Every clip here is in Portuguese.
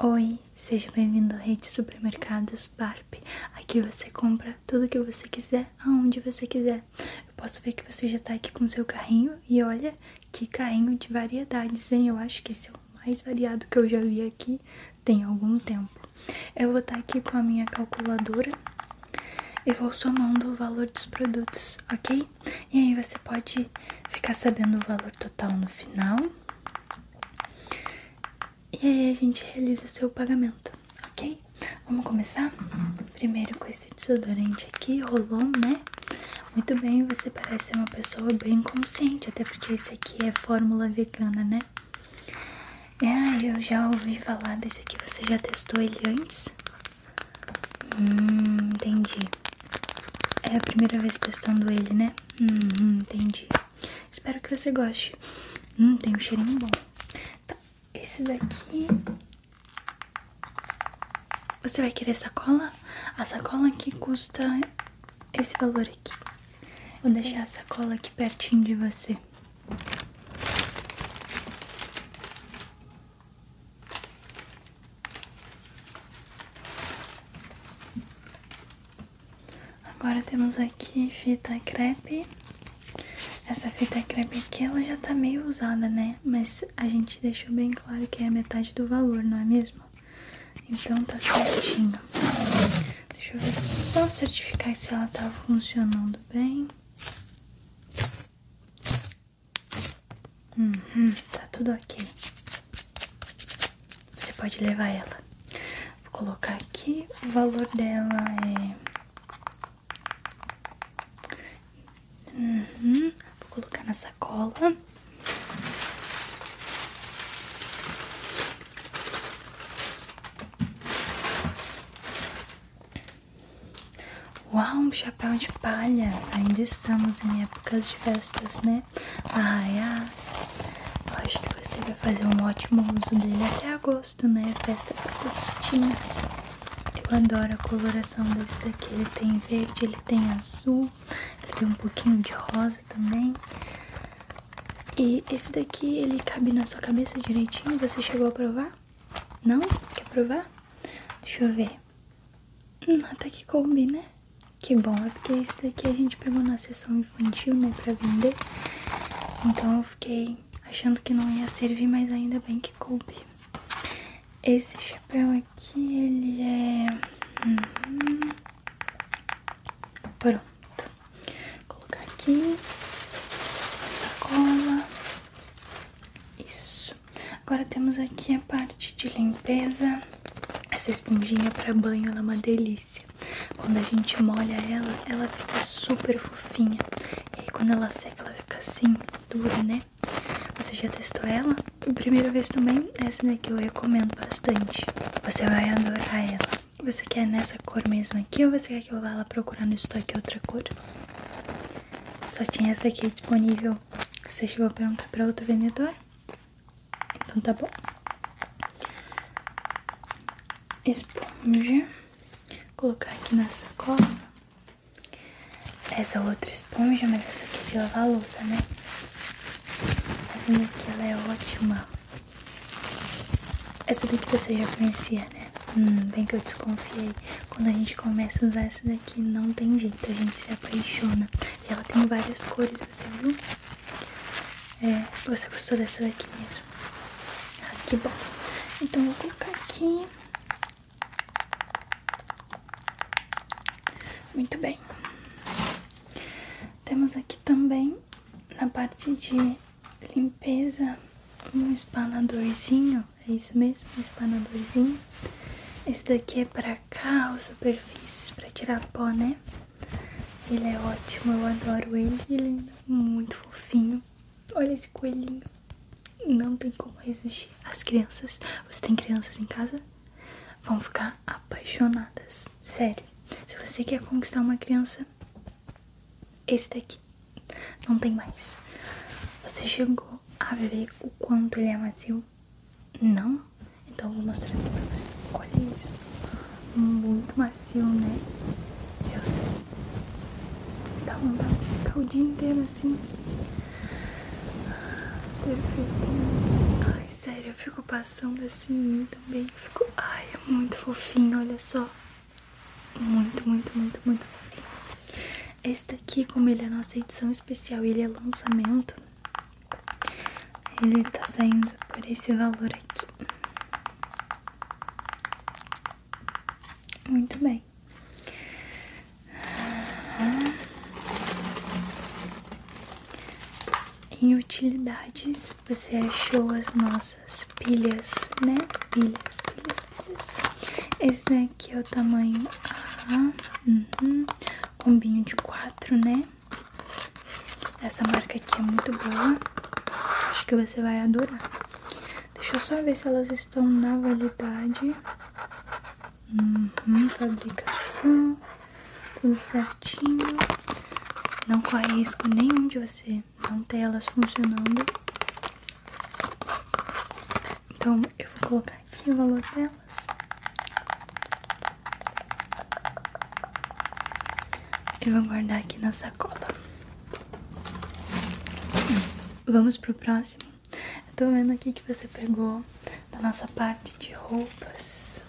Oi, seja bem-vindo à rede de supermercados Barbie. Aqui você compra tudo que você quiser, aonde você quiser. Eu posso ver que você já tá aqui com seu carrinho e olha que carrinho de variedades, hein? Eu acho que esse é o mais variado que eu já vi aqui tem algum tempo. Eu vou estar tá aqui com a minha calculadora e vou somando o valor dos produtos, ok? E aí você pode ficar sabendo o valor total no final. E aí a gente realiza o seu pagamento, ok? Vamos começar? Primeiro com esse desodorante aqui, Rolon, né? Muito bem, você parece uma pessoa bem consciente, até porque esse aqui é fórmula vegana, né? Ah, eu já ouvi falar desse aqui, você já testou ele antes? Hum, entendi. É a primeira vez testando ele, né? Hum, entendi. Espero que você goste. Hum, tem um cheirinho bom. Esse daqui... Você vai querer sacola? A sacola aqui custa esse valor aqui. Vou deixar a sacola aqui pertinho de você. Agora temos aqui fita crepe. Essa fita crepe aqui, ela já tá meio usada, né? Mas a gente deixou bem claro que é a metade do valor, não é mesmo? Então tá certinho. Deixa eu ver só certificar se ela tá funcionando bem. Uhum, tá tudo ok. Você pode levar ela. Vou colocar aqui. O valor dela é Uhum. Vou colocar na sacola. Uau, um chapéu de palha. Ainda estamos em épocas de festas, né? Arraias. Eu acho que você vai fazer um ótimo uso dele até agosto, né? Festas agostinhas. Eu adoro a coloração desse daqui. Ele tem verde, ele tem azul, ele tem um pouquinho de rosa também. E esse daqui, ele cabe na sua cabeça direitinho. Você chegou a provar? Não? Quer provar? Deixa eu ver. Hum, até que coube, né? Que bom, é porque esse daqui a gente pegou na sessão infantil, né, pra vender. Então eu fiquei achando que não ia servir, mas ainda bem que coube. Esse chapéu aqui, ele é... Uhum. Pronto. Vou colocar aqui. A sacola. Isso. Agora temos aqui a parte de limpeza. Essa esponjinha para banho, ela é uma delícia. Quando a gente molha ela, ela fica super fofinha. E aí quando ela seca, ela fica assim, dura, né? Você já testou ela? Primeira vez também, essa daqui eu recomendo bastante. Você vai adorar ela. Você quer nessa cor mesmo aqui ou você quer que eu vá lá procurar no estoque outra cor? Só tinha essa aqui disponível. Você chegou a perguntar pra outro vendedor? Então tá bom. Esponja. Vou colocar aqui na sacola. Essa outra esponja, mas essa aqui é de lavar louça, né? Essa daqui ela é ótima. Essa daqui você já conhecia, né? Hum, bem que eu desconfiei. Quando a gente começa a usar essa daqui, não tem jeito, a gente se apaixona. E ela tem várias cores, você viu? É, você gostou dessa daqui mesmo? Ah, que bom. Então, vou colocar aqui. Muito bem. Temos aqui também, na parte de limpeza, um espanadorzinho. É isso mesmo, um espanadorzinho. Esse daqui é pra carro, superfícies, pra tirar pó, né? Ele é ótimo, eu adoro ele. Ele é muito fofinho. Olha esse coelhinho. Não tem como resistir. As crianças, você tem crianças em casa? Vão ficar apaixonadas. Sério. Se você quer conquistar uma criança, esse daqui não tem mais. Você chegou a ver o quanto ele é macio? Não? Então eu vou mostrar aqui pra você. Olha isso. Muito macio, né? Eu sei. Dá de ficar o dia inteiro assim. Perfeito. Ai, sério, eu fico passando assim também. Ficou, ai, é muito fofinho, olha só. Muito, muito, muito, muito fofinho. Esse daqui, como ele é nossa edição especial e ele é lançamento, ele tá saindo por esse valor aqui. Muito bem. Em utilidades, você achou as nossas pilhas, né? Pilhas, pilhas, pilhas. Esse daqui é o tamanho A, uhum. combinho de 4, né? Essa marca aqui é muito boa. Que você vai adorar. Deixa eu só ver se elas estão na validade. Uhum, fabricação, tudo certinho. Não corre risco nenhum de você não ter elas funcionando. Então eu vou colocar aqui o valor delas. Eu vou guardar aqui na sacola. Vamos pro próximo. Eu tô vendo aqui que você pegou da nossa parte de roupas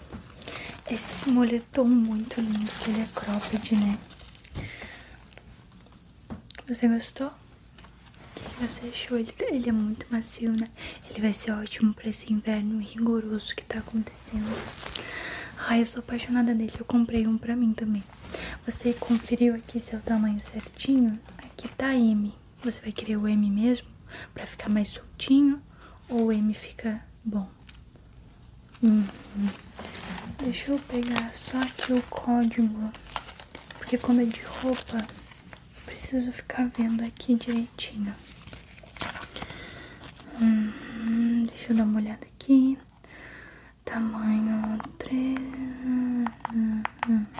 esse moletom muito lindo, que ele é cropped, né? Você gostou? O que você achou? Ele, ele é muito macio, né? Ele vai ser ótimo pra esse inverno rigoroso que tá acontecendo. Ai, eu sou apaixonada dele. Eu comprei um pra mim também. Você conferiu aqui seu tamanho certinho? Aqui tá M. Você vai querer o M mesmo? Pra ficar mais soltinho? Ou M fica bom? Hum, hum. Deixa eu pegar só aqui o código. Porque quando é de roupa, preciso ficar vendo aqui direitinho. Hum, deixa eu dar uma olhada aqui. Tamanho 3.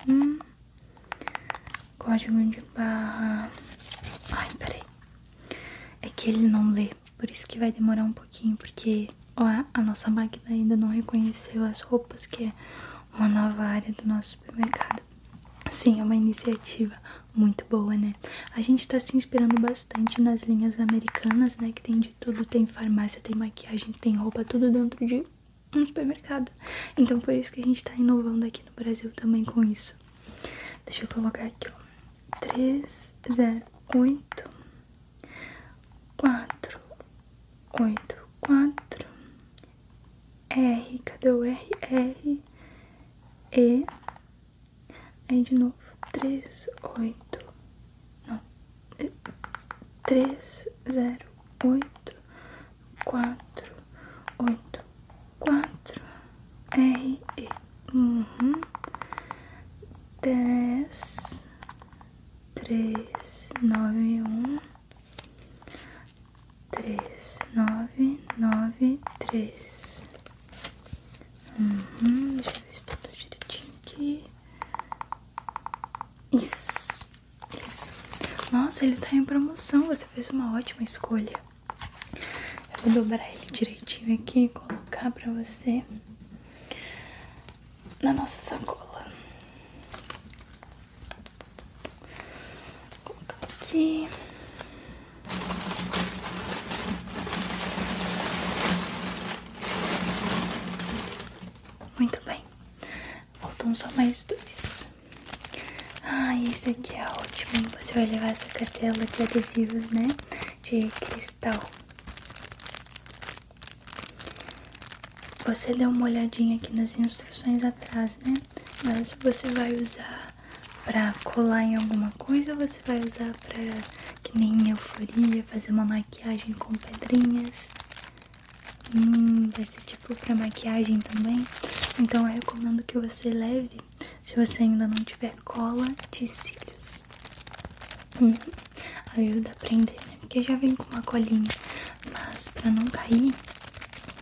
Hum, código de barra. Que ele não lê, por isso que vai demorar um pouquinho, porque ó, a nossa máquina ainda não reconheceu as roupas, que é uma nova área do nosso supermercado. Sim, é uma iniciativa muito boa, né? A gente tá se inspirando bastante nas linhas americanas, né? Que tem de tudo, tem farmácia, tem maquiagem, tem roupa, tudo dentro de um supermercado. Então por isso que a gente tá inovando aqui no Brasil também com isso. Deixa eu colocar aqui, ó. 308 4 8 4 R, cadê o R? R E Aí de novo, três, oito, não, três, zero, oito, quatro, oito, quatro, R, E, uhum, dez, três, nove, um, três, nove, nove, três, uhum, deixa eu ver se tá tudo direitinho aqui. Isso, isso. Nossa, ele tá em promoção. Você fez uma ótima escolha. Eu vou dobrar ele direitinho aqui e colocar pra você na nossa sacola. Vou colocar aqui. Muito bem. Faltam só mais dois. Ah, esse aqui é ótimo. Você vai levar essa cartela de adesivos, né? De cristal. Você deu uma olhadinha aqui nas instruções atrás, né? Mas você vai usar pra colar em alguma coisa ou você vai usar pra, que nem euforia, fazer uma maquiagem com pedrinhas? Hum, vai ser tipo pra maquiagem também. Então eu recomendo que você leve, se você ainda não tiver cola de cílios. Hum, ajuda a prender, né? Porque já vem com uma colinha. Mas pra não cair,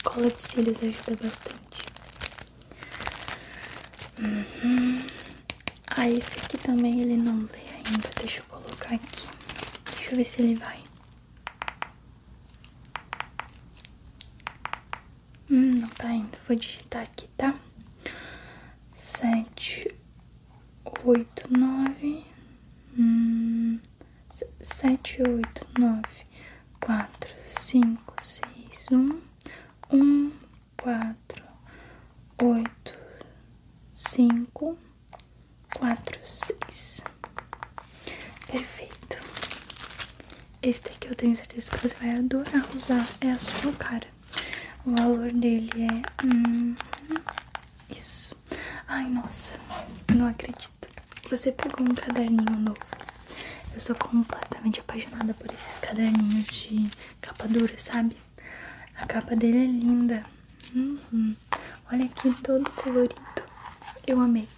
cola de cílios ajuda bastante. Uhum. Ah, esse aqui também ele não lê ainda. Deixa eu colocar aqui. Deixa eu ver se ele vai. Hum, não tá indo. Vou digitar aqui, tá? Sete, oito, nove. Hum, sete, oito, nove, quatro, cinco, seis, um, um, quatro. cinco, quatro, seis. Perfeito. Esse daqui eu tenho certeza que você vai adorar usar. É a sua cara. O valor dele é. Hum, isso. Ai, nossa. Não acredito. Você pegou um caderninho novo. Eu sou completamente apaixonada por esses caderninhos de capa dura, sabe? A capa dele é linda. Uhum. Olha aqui, todo colorido. Eu amei.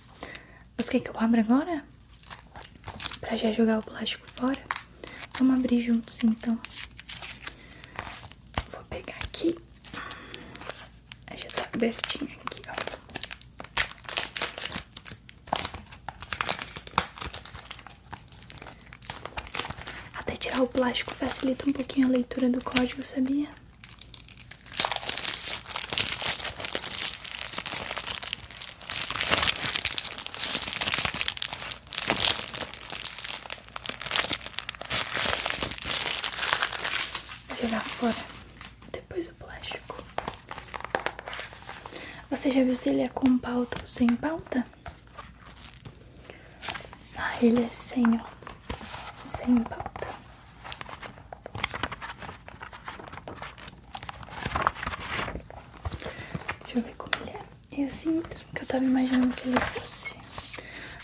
Você quer que eu abra agora? Pra já jogar o plástico fora? Vamos abrir juntos, então. Aqui. Já tá abertinho aqui, ó. Até tirar o plástico facilita um pouquinho a leitura do código, sabia? Vou jogar fora depois o plástico. Você já viu se ele é com pauta ou sem pauta? Ah, ele é sem, ó. Sem pauta. Deixa eu ver como ele é. É assim mesmo que eu tava imaginando que ele fosse.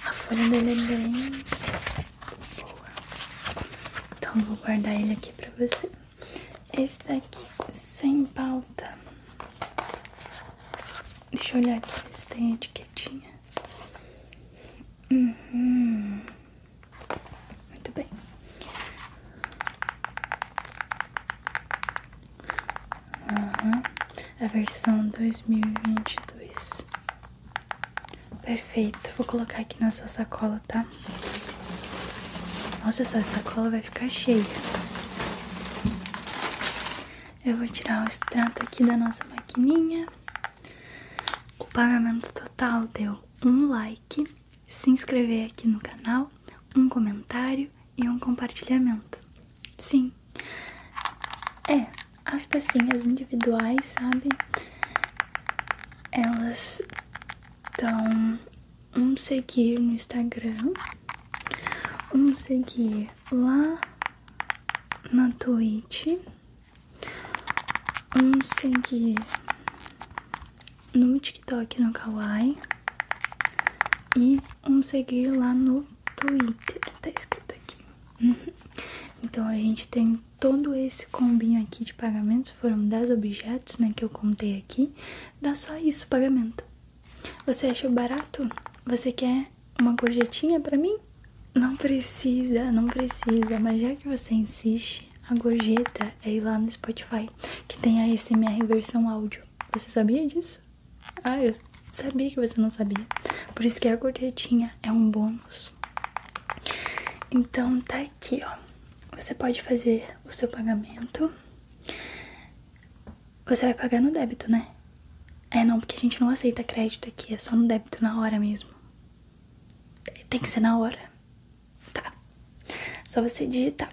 A folha dele é bem boa. Então vou guardar ele aqui pra você. Esse daqui, sem pauta. Deixa eu olhar aqui se tem etiquetinha. Uhum. Muito bem. Uhum. A versão 2022. Perfeito. Vou colocar aqui na sua sacola, tá? Nossa, essa sacola vai ficar cheia. Eu vou tirar o extrato aqui da nossa maquininha. Pagamento total deu um like, se inscrever aqui no canal, um comentário e um compartilhamento. Sim, é, as pecinhas individuais, sabe? Elas dão um seguir no Instagram, um seguir lá na Twitch, um seguir no TikTok no Kawaii e um seguir lá no Twitter, tá escrito aqui. Uhum. Então a gente tem todo esse combinho aqui de pagamentos, foram 10 objetos, né, que eu contei aqui, dá só isso pagamento. Você achou barato? Você quer uma gorjetinha pra mim? Não precisa, não precisa, mas já que você insiste, a gorjeta é ir lá no Spotify, que tem a SMR versão áudio. Você sabia disso? Ah, eu sabia que você não sabia. Por isso que a gorjetinha é um bônus. Então tá aqui, ó. Você pode fazer o seu pagamento. Você vai pagar no débito, né? É, não, porque a gente não aceita crédito aqui, é só no débito na hora mesmo. Tem que ser na hora. Tá. Só você digitar.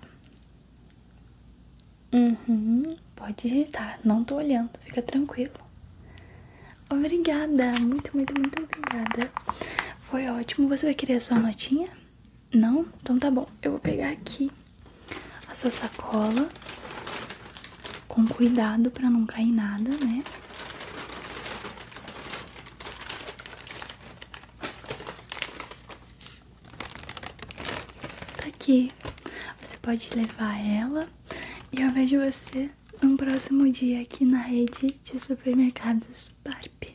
Uhum, pode digitar. Não tô olhando, fica tranquilo. Obrigada, muito, muito, muito obrigada. Foi ótimo. Você vai querer a sua notinha? Não? Então tá bom. Eu vou pegar aqui a sua sacola com cuidado pra não cair nada, né? Tá aqui. Você pode levar ela e eu vejo você num próximo dia aqui na rede de supermercados Barbie.